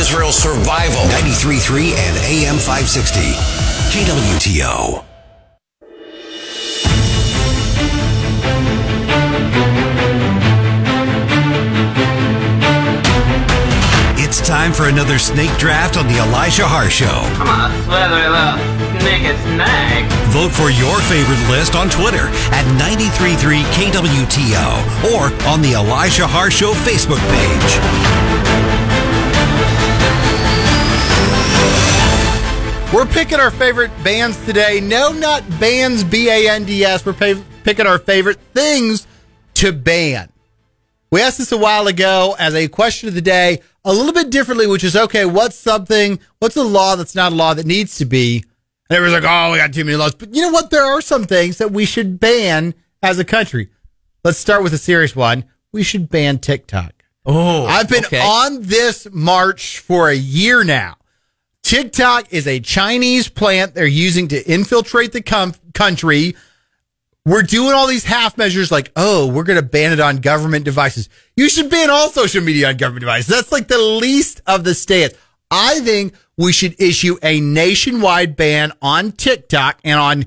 Israel's survival. 93.3 and AM 560. KWTO. It's time for another snake draft on the Elijah Haahr Show. Come on, slither little naked snake. Vote for your favorite list on Twitter at 933 KWTO or on the Elijah Haahr Show Facebook page. We're picking our favorite bands today. No, not bands, B A N D S. We're pay- picking our favorite things to ban. We asked this a while ago as a question of the day, a little bit differently, which is okay, what's something, what's a law that's not a law that needs to be? And everyone's like, oh, we got too many laws. But you know what? There are some things that we should ban as a country. Let's start with a serious one. We should ban TikTok. Oh, I've been okay. on this march for a year now. TikTok is a Chinese plant they're using to infiltrate the com- country. We're doing all these half measures like, oh, we're going to ban it on government devices. You should ban all social media on government devices. That's like the least of the stance. I think we should issue a nationwide ban on TikTok and on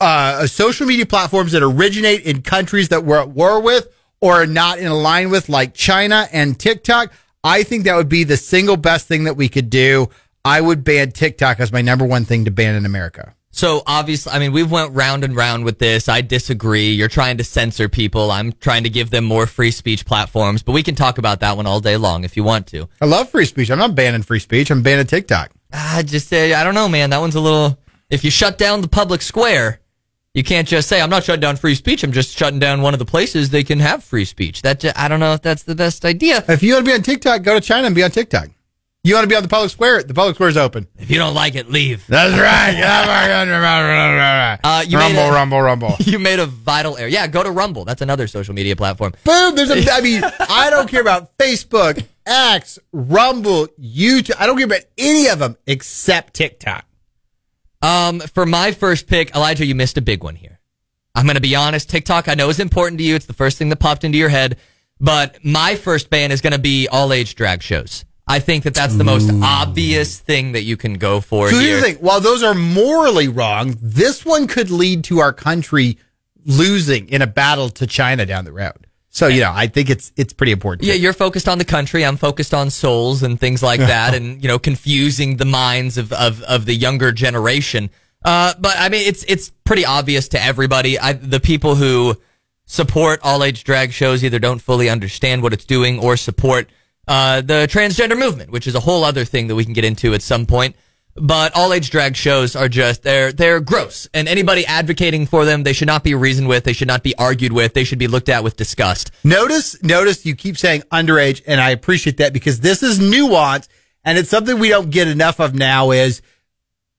uh, social media platforms that originate in countries that we're at war with or are not in line with, like China and TikTok. I think that would be the single best thing that we could do. I would ban TikTok as my number one thing to ban in America. So obviously, I mean, we've went round and round with this. I disagree. You're trying to censor people. I'm trying to give them more free speech platforms, but we can talk about that one all day long if you want to. I love free speech. I'm not banning free speech. I'm banning TikTok. I just, say, I don't know, man. That one's a little. If you shut down the public square, you can't just say, "I'm not shutting down free speech." I'm just shutting down one of the places they can have free speech. That ju- I don't know if that's the best idea. If you want to be on TikTok, go to China and be on TikTok. You want to be on the public square? The public square is open. If you don't like it, leave. That's right. Uh, you made rumble, a- rumble, rumble. You made a vital error. Yeah, go to Rumble. That's another social media platform. Boom. There's a. I mean, I don't care about Facebook, X, Rumble, YouTube. I don't care about any of them except TikTok. Um, for my first pick, Elijah, you missed a big one here. I'm going to be honest. TikTok, I know is important to you. It's the first thing that popped into your head. But my first ban is going to be all age drag shows. I think that that's the most obvious thing that you can go for So here. thing. While those are morally wrong, this one could lead to our country losing in a battle to China down the road. So you know, I think it's it's pretty important. Yeah, you're focused on the country. I'm focused on souls and things like that, and you know, confusing the minds of of, of the younger generation. Uh, but I mean, it's it's pretty obvious to everybody. I, the people who support all age drag shows either don't fully understand what it's doing or support uh, the transgender movement, which is a whole other thing that we can get into at some point. But all age drag shows are just they're they're gross, and anybody advocating for them, they should not be reasoned with. They should not be argued with. They should be looked at with disgust. Notice, notice you keep saying underage, and I appreciate that because this is nuance, and it's something we don't get enough of now. Is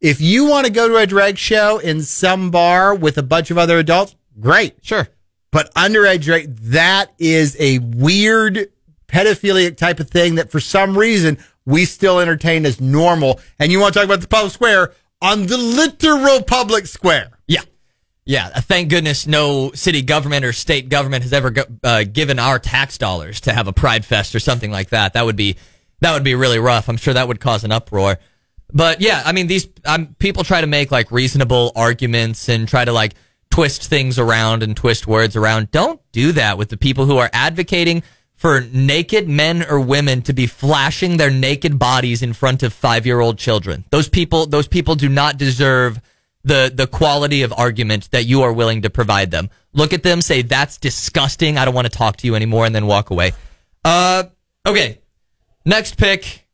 if you want to go to a drag show in some bar with a bunch of other adults, great, Sure. but underage drag that is a weird pedophilic type of thing that for some reason we still entertain as normal. And you want to talk about the public square on the literal public square. Yeah. Yeah. uh, Thank goodness no city government or state government has ever go, uh, given our tax dollars to have a pride fest or something like that. That would be, that would be really rough. I'm sure that would cause an uproar. But yeah, I mean, these um, people try to make like reasonable arguments and try to like twist things around and twist words around. Don't do that with the people who are advocating for naked men or women to be flashing their naked bodies in front of five year old children. Those people, those people do not deserve the, the quality of argument that you are willing to provide them. Look at them, say, that's disgusting. I don't want to talk to you anymore and then walk away. Uh, okay. Next pick.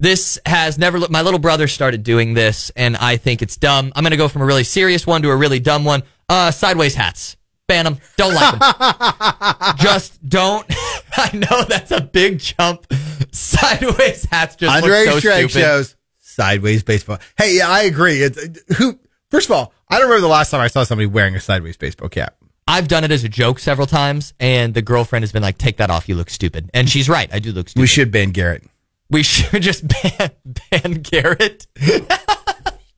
This has never, my little brother started doing this and I think it's dumb. I'm going to go from a really serious one to a really dumb one. Uh, sideways hats. Ban them. Don't like them. just don't. I know that's a big jump. Sideways hats just look so drag stupid. shows, sideways baseball. Hey, yeah, I agree. It's who. First of all, I don't remember the last time I saw somebody wearing a sideways baseball cap. I've done it as a joke several times, and the girlfriend has been like, "Take that off. You look stupid." And she's right. I do look stupid. We should ban Garett. We should just ban ban Garett.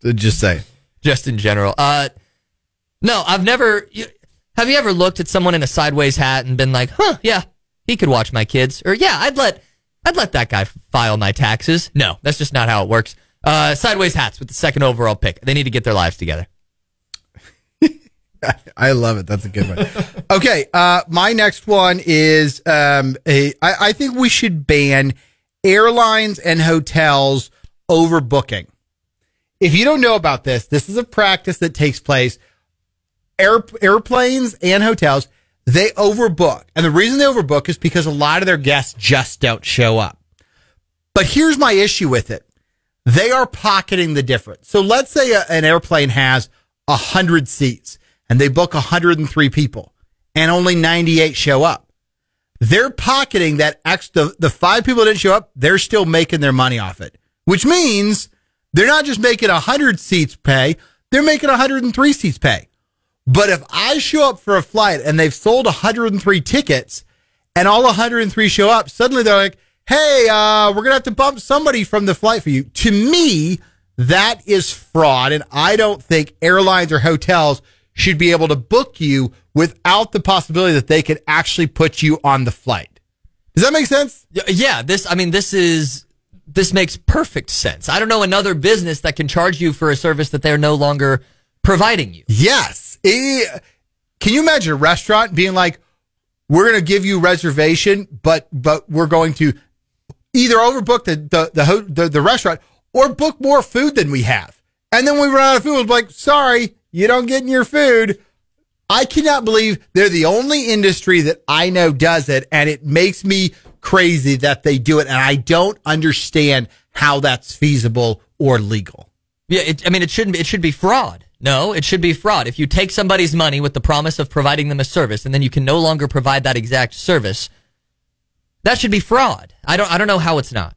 Just say. just in general. Uh, no, I've never. You, have you ever looked at someone in a sideways hat and been like, "Huh, yeah, he could watch my kids," or "Yeah, I'd let I'd let that guy file my taxes. No, that's just not how it works. Uh, sideways hats with the second overall pick. They need to get their lives together. I love it. That's a good one. okay. Uh, my next one is um, a, I, I think we should ban airlines and hotels overbooking. If you don't know about this, this is a practice that takes place. Air, airplanes and hotels, they overbook. And the reason they overbook is because a lot of their guests just don't show up. But here's my issue with it. They are pocketing the difference. So let's say a, an airplane has a hundred seats and they book 103 people and only 98 show up. They're pocketing that extra, the five people that didn't show up, they're still making their money off it, which means they're not just making 100 seats pay, they're making 103 seats pay. But if I show up for a flight and they've sold 103 tickets and all 103 show up, suddenly they're like, hey, uh, we're going to have to bump somebody from the flight for you. To me, that is fraud. And I don't think airlines or hotels should be able to book you without the possibility that they could actually put you on the flight. Does that make sense? Yeah, this, I mean, this is, this makes perfect sense. I don't know another business that can charge you for a service that they're no longer providing you. Yes. It, can you imagine a restaurant being like, we're going to give you reservation, but, but we're going to either overbook the, the, the, the, the restaurant or book more food than we have. And then we run out of food. It's like, sorry, you don't get in your food. I cannot believe they're the only industry that I know does it. And it makes me crazy that they do it. And I don't understand how that's feasible or legal. Yeah. It, I mean, it shouldn't, it should be fraud. No, it should be fraud. If you take somebody's money with the promise of providing them a service and then you can no longer provide that exact service, that should be fraud. I don't, I don't know how it's not.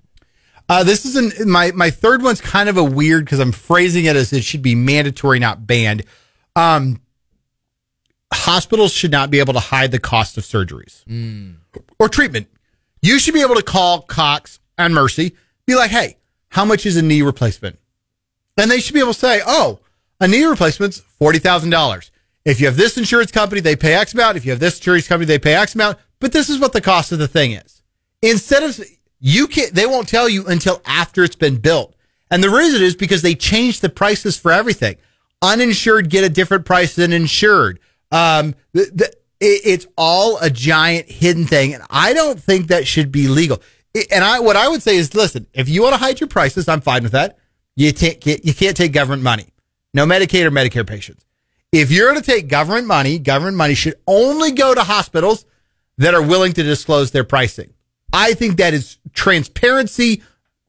Uh, this is an, my my third one's kind of a weird because I'm phrasing it as it should be mandatory, not banned. Um, hospitals should not be able to hide the cost of surgeries mm. or treatment. You should be able to call Cox and Mercy, be like, "Hey, how much is a knee replacement?" And they should be able to say, "Oh, a knee replacement's forty thousand dollars. If you have this insurance company, they pay X amount. If you have this insurance company, they pay X amount. But this is what the cost of the thing is." Instead of you can't, they won't tell you until after it's been built. And the reason is because they change the prices for everything. Uninsured get a different price than insured. Um, the, the, it, it's all a giant hidden thing. And I don't think that should be legal. And I, what I would say is, listen, if you want to hide your prices, I'm fine with that. You, take, you can't take government money. No Medicaid or Medicare patients. If you're going to take government money, government money should only go to hospitals that are willing to disclose their pricing. I think that is transparency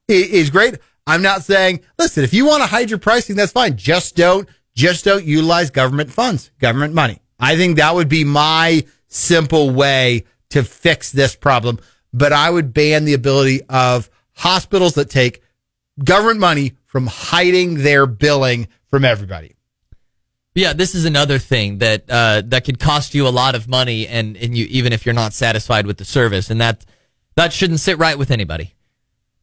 is great. I'm not saying, listen, if you want to hide your pricing, that's fine. Just don't, just don't utilize government funds, government money. I think that would be my simple way to fix this problem. But I would ban the ability of hospitals that take government money from hiding their billing from everybody. Yeah, this is another thing that uh, that could cost you a lot of money, and, and you even if you're not satisfied with the service, and that that shouldn't sit right with anybody.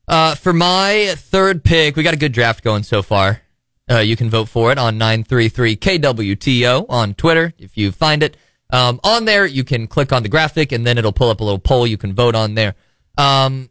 Uh, for my third pick, we got a good draft going so far. Uh, you can vote for it on 933KWTO on Twitter if you find it. Um, on there, you can click on the graphic and then it'll pull up a little poll. You can vote on there. Um,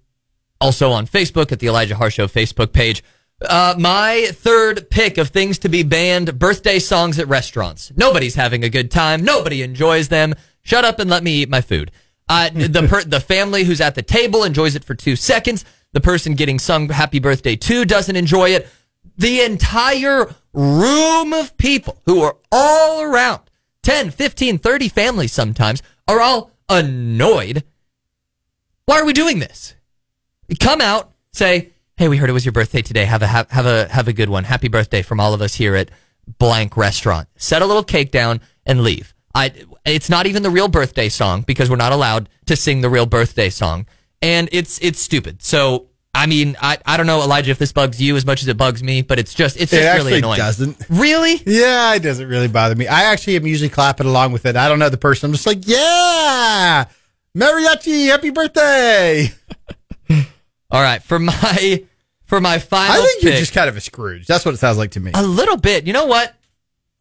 also on Facebook at the Elijah Haahr Show Facebook page. Uh, my third pick of things to be banned birthday songs at restaurants. Nobody's having a good time. Nobody enjoys them. Shut up and let me eat my food. Uh, the per- the family who's at the table enjoys it for two seconds. The person getting sung happy birthday to doesn't enjoy it. The entire room of people who are all around 10, 15, 30 families sometimes are all annoyed. Why are we doing this? Come out, say, "Hey, we heard it was your birthday today. Have a have, have a have a good one. Happy birthday from all of us here at blank restaurant." Set a little cake down and leave. I it's not even the real birthday song because we're not allowed to sing the real birthday song. And it's it's stupid. So I mean, I, I don't know, Elijah, if this bugs you as much as it bugs me, but it's just it's just it really annoying. Doesn't really? Yeah, it doesn't really bother me. I actually am usually clapping along with it. I don't know the person. I'm just like, yeah, mariachi, happy birthday. All right, for my for my final. I think pick, you're just kind of a Scrooge. That's what it sounds like to me. a little bit. You know what?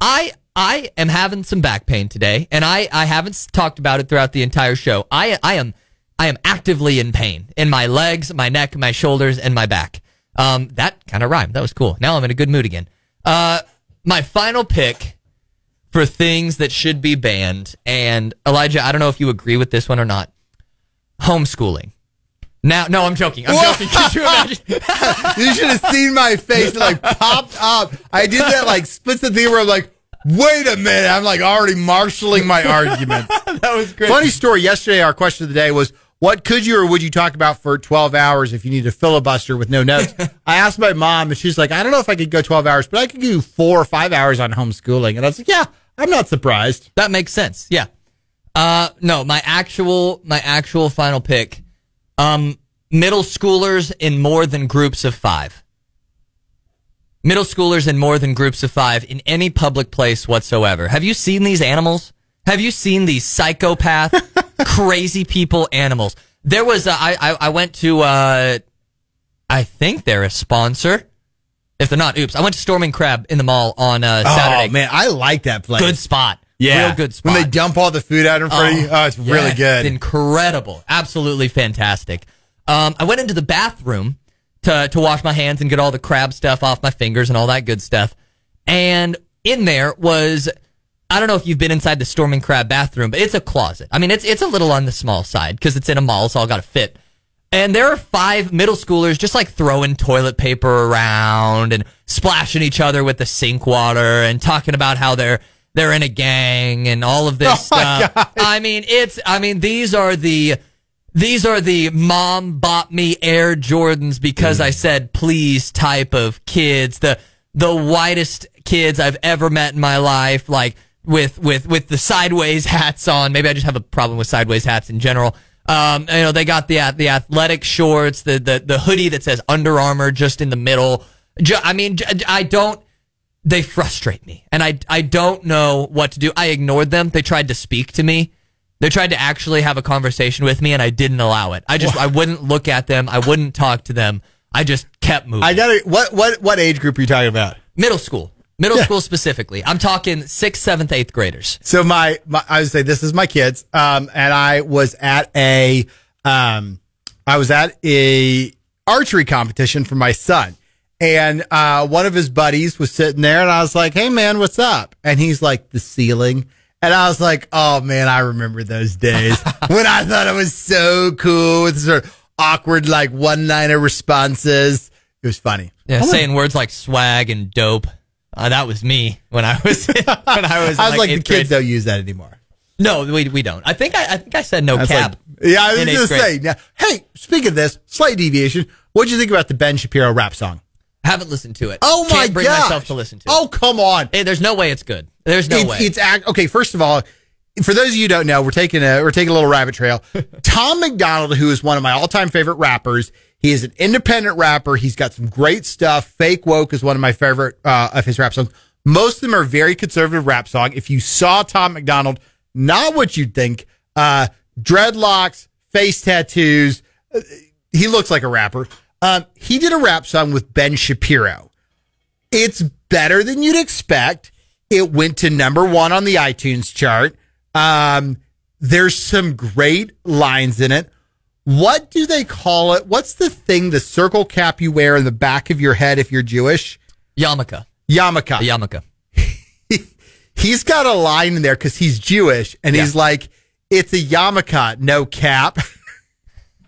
I I am having some back pain today, and I I haven't talked about it throughout the entire show. I I am I am actively in pain in my legs, my neck, my shoulders, and my back. Um, that kind of rhymed. That was cool. Now I'm in a good mood again. Uh, my final pick for things that should be banned, and Elijah, I don't know if you agree with this one or not. Homeschooling. Now, no, I'm joking. I'm joking. Could you imagine? you should have seen my face. It like popped up. I did that like split the thing where I'm like, wait a minute. I'm like already marshaling my argument. that was great. Funny story. Yesterday, our question of the day was, what could you or would you talk about for 12 hours if you need a filibuster with no notes? I asked my mom, and she's like, I don't know if I could go 12 hours, but I could do four or five hours on homeschooling. And I was like, yeah, I'm not surprised. That makes sense. Yeah. Uh, no, my actual, my actual final pick, um, middle schoolers in more than groups of five. Middle schoolers in more than groups of five in any public place whatsoever. Have you seen these animals? Have you seen these psychopath, crazy people animals? There was, a, I, I, I went to, uh, I think they're a sponsor. If they're not, oops. I went to Storming Crab in the mall on uh, Saturday. Oh, man. I like that place. Good spot. Yeah. Real good spot. When they dump all the food out in front of you, oh, it's yeah, really good. Incredible. Absolutely fantastic. Um, I went into the bathroom to, to wash my hands and get all the crab stuff off my fingers and all that good stuff. And in there was, I don't know if you've been inside the Storming Crab bathroom, but it's a closet. I mean, it's, it's a little on the small side because it's in a mall, so all got to fit. And there are five middle schoolers just like throwing toilet paper around and splashing each other with the sink water and talking about how they're they're in a gang and all of this Oh my stuff. God. I mean, it's I mean these are the these are the mom bought me Air Jordans because I said please type of kids. The the whitest kids I've ever met in my life, like with with with the sideways hats on. Maybe I just have a problem with sideways hats in general. Um, you know, they got the the athletic shorts, the the the hoodie that says Under Armour just in the middle. Ju- I mean, I don't they frustrate me and I, I don't know what to do. I ignored them. They tried to speak to me. They tried to actually have a conversation with me and I didn't allow it. I just, I wouldn't look at them. I wouldn't talk to them. I just kept moving. I got it. What, what, what age group are you talking about? middle school, middle school specifically. I'm talking sixth, seventh, eighth graders. So my, my I would say this is my kids. Um, and I was at a, um, I was at a archery competition for my son. And, uh, one of his buddies was sitting there and I was like, Hey man, what's up? And he's like, the ceiling. And I was like, Oh man, I remember those days when I thought it was so cool with sort of awkward, like one liner responses. It was funny. Yeah, saying words like swag and dope. Uh, that was me when I was when I was. I was like, the kids grade. don't use that anymore. No, we we don't. I think I I think I said no That's cap. like- yeah, I was in going eighth to grade. say. Now, hey, speaking of this, slight deviation. What'd you think about the Ben Shapiro rap song? Haven't listened to it. Oh my Can't bring gosh. myself to listen to it. Oh, come on. Hey, there's no way it's good. There's no it's, way. it's act, okay. First of all, for those of you who don't know, we're taking a we're taking a little rabbit trail. Tom MacDonald, who is one of my all time favorite rappers, he is an independent rapper. He's got some great stuff. Fake woke is one of my favorite uh, of his rap songs. Most of them are very conservative rap song. If you saw Tom MacDonald, not what you'd think. Uh, dreadlocks, face tattoos. Uh, he looks like a rapper. Um, he did a rap song with Ben Shapiro. It's better than you'd expect. It went to number one on the iTunes chart. Um, there's some great lines in it. What do they call it? What's the thing, the circle cap you wear in the back of your head if you're Jewish? yarmulke. Yarmulke. A yarmulke. He's got a line in there because he's Jewish and he's like, it's a yarmulke, no cap.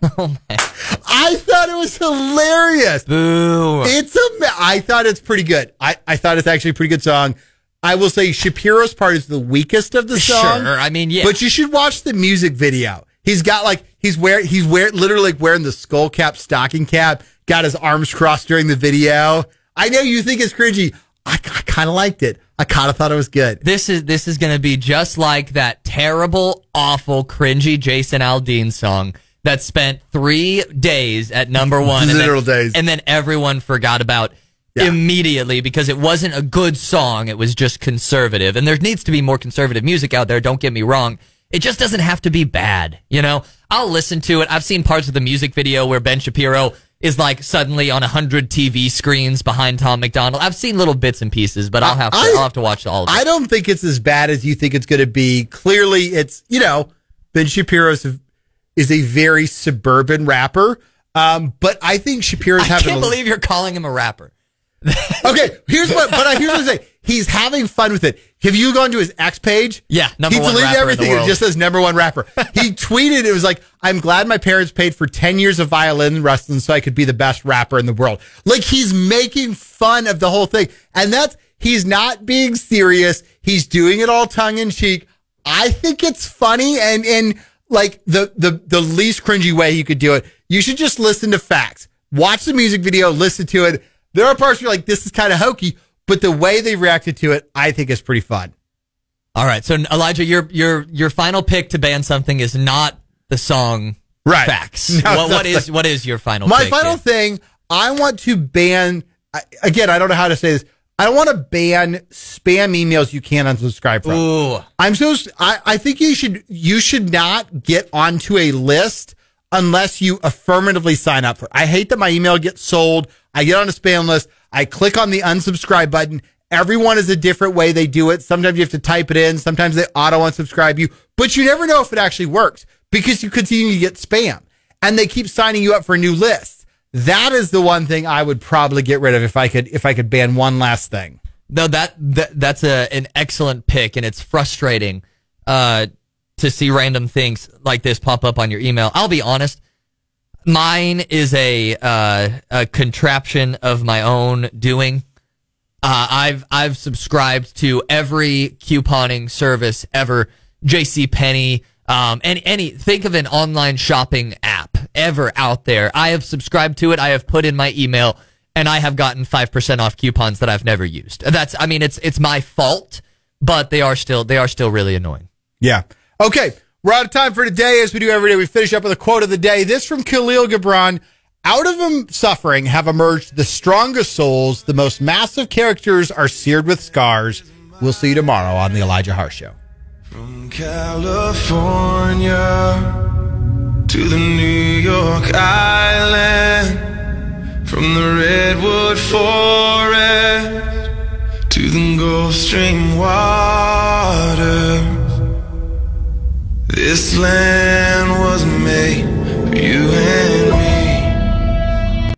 Oh man. I thought it was hilarious. Boo. It's a. I thought it's pretty good. I, I thought it's actually a pretty good song. I will say Shapiro's part is the weakest of the song. Sure. I mean, yeah. But you should watch the music video. He's got like he's wearing he's wearing literally like wearing the skull cap stocking cap. Got his arms crossed during the video. I know you think it's cringy. I, I kind of liked it. I kind of thought it was good. this is this is going to be just like that terrible, awful, cringy Jason Aldean song that spent three days at number one. and then, days. and then everyone forgot about Yeah. immediately because it wasn't a good song. It was just conservative, and there needs to be more conservative music out there. Don't get me wrong. It just doesn't have to be bad, you know. I'll listen to it. I've seen parts of the music video where Ben Shapiro is like suddenly on a hundred TV screens behind Tom MacDonald. I've seen little bits and pieces, but I'll have to. I- I'll have to watch all of it. I don't think it's as bad as you think it's going to be. Clearly, it's you know Ben Shapiro's is a very suburban rapper. Um, but I think Shapiro's I having. can't a, believe you're calling him a rapper. okay, here's what. But I- here's what I'm saying. He's having fun with it. Have you gone to his X page? Yeah, number he one deleted rapper in the everything. It just says number one rapper. he tweeted. It was like, "I'm glad my parents paid for ten years of violin lessons so I could be the best rapper in the world." Like he's making fun of the whole thing, and that's he's not being serious. He's doing it all tongue in cheek. I think it's funny and and like the the the least cringy way you could do it. You should just listen to facts. Watch the music video, listen to it. There are parts where you're like, this is kind of hokey, but the way they reacted to it, I think is pretty fun. All right, so Elijah, your your your final pick to ban something is not the song Right. facts. No, what, what is what is your final? Pick? My pick final thing, I want to ban, again, I don't know how to say this. I don't want to ban spam emails you can't unsubscribe from. Ooh, I'm so I, I think you should you should not get onto a list unless you affirmatively sign up for it. I hate that my email gets sold. I get on a spam list. I click on the unsubscribe button. Everyone is a different way they do it. Sometimes you have to type it in. Sometimes they auto unsubscribe you, but you never know if it actually works because you continue to get spam and they keep signing you up for new lists. That is the one thing I would probably get rid of if I could if I could ban one last thing. no, that, that that's a an excellent pick, and it's frustrating uh, to see random things like this pop up on your email. I'll be honest, mine is a uh, a contraption of my own doing. Uh, I've I've subscribed to every couponing service ever, J.C. Penney, um, any any think of an online shopping app ever out there. I have subscribed to it. I have put in my email, and I have gotten five percent off coupons that I've never used. That's I mean it's it's my fault, but they are still they are still really annoying. Yeah. Okay. We're out of time for today. As we do every day, we finish up with a quote of the day. This from Khalil Gibran. Out of him suffering have emerged the strongest souls. The most massive characters are seared with scars. We'll see you tomorrow on the Elijah Haahr Show. From California to the New York Island, from the Redwood Forest to the Gulf Stream waters. This land was made for you and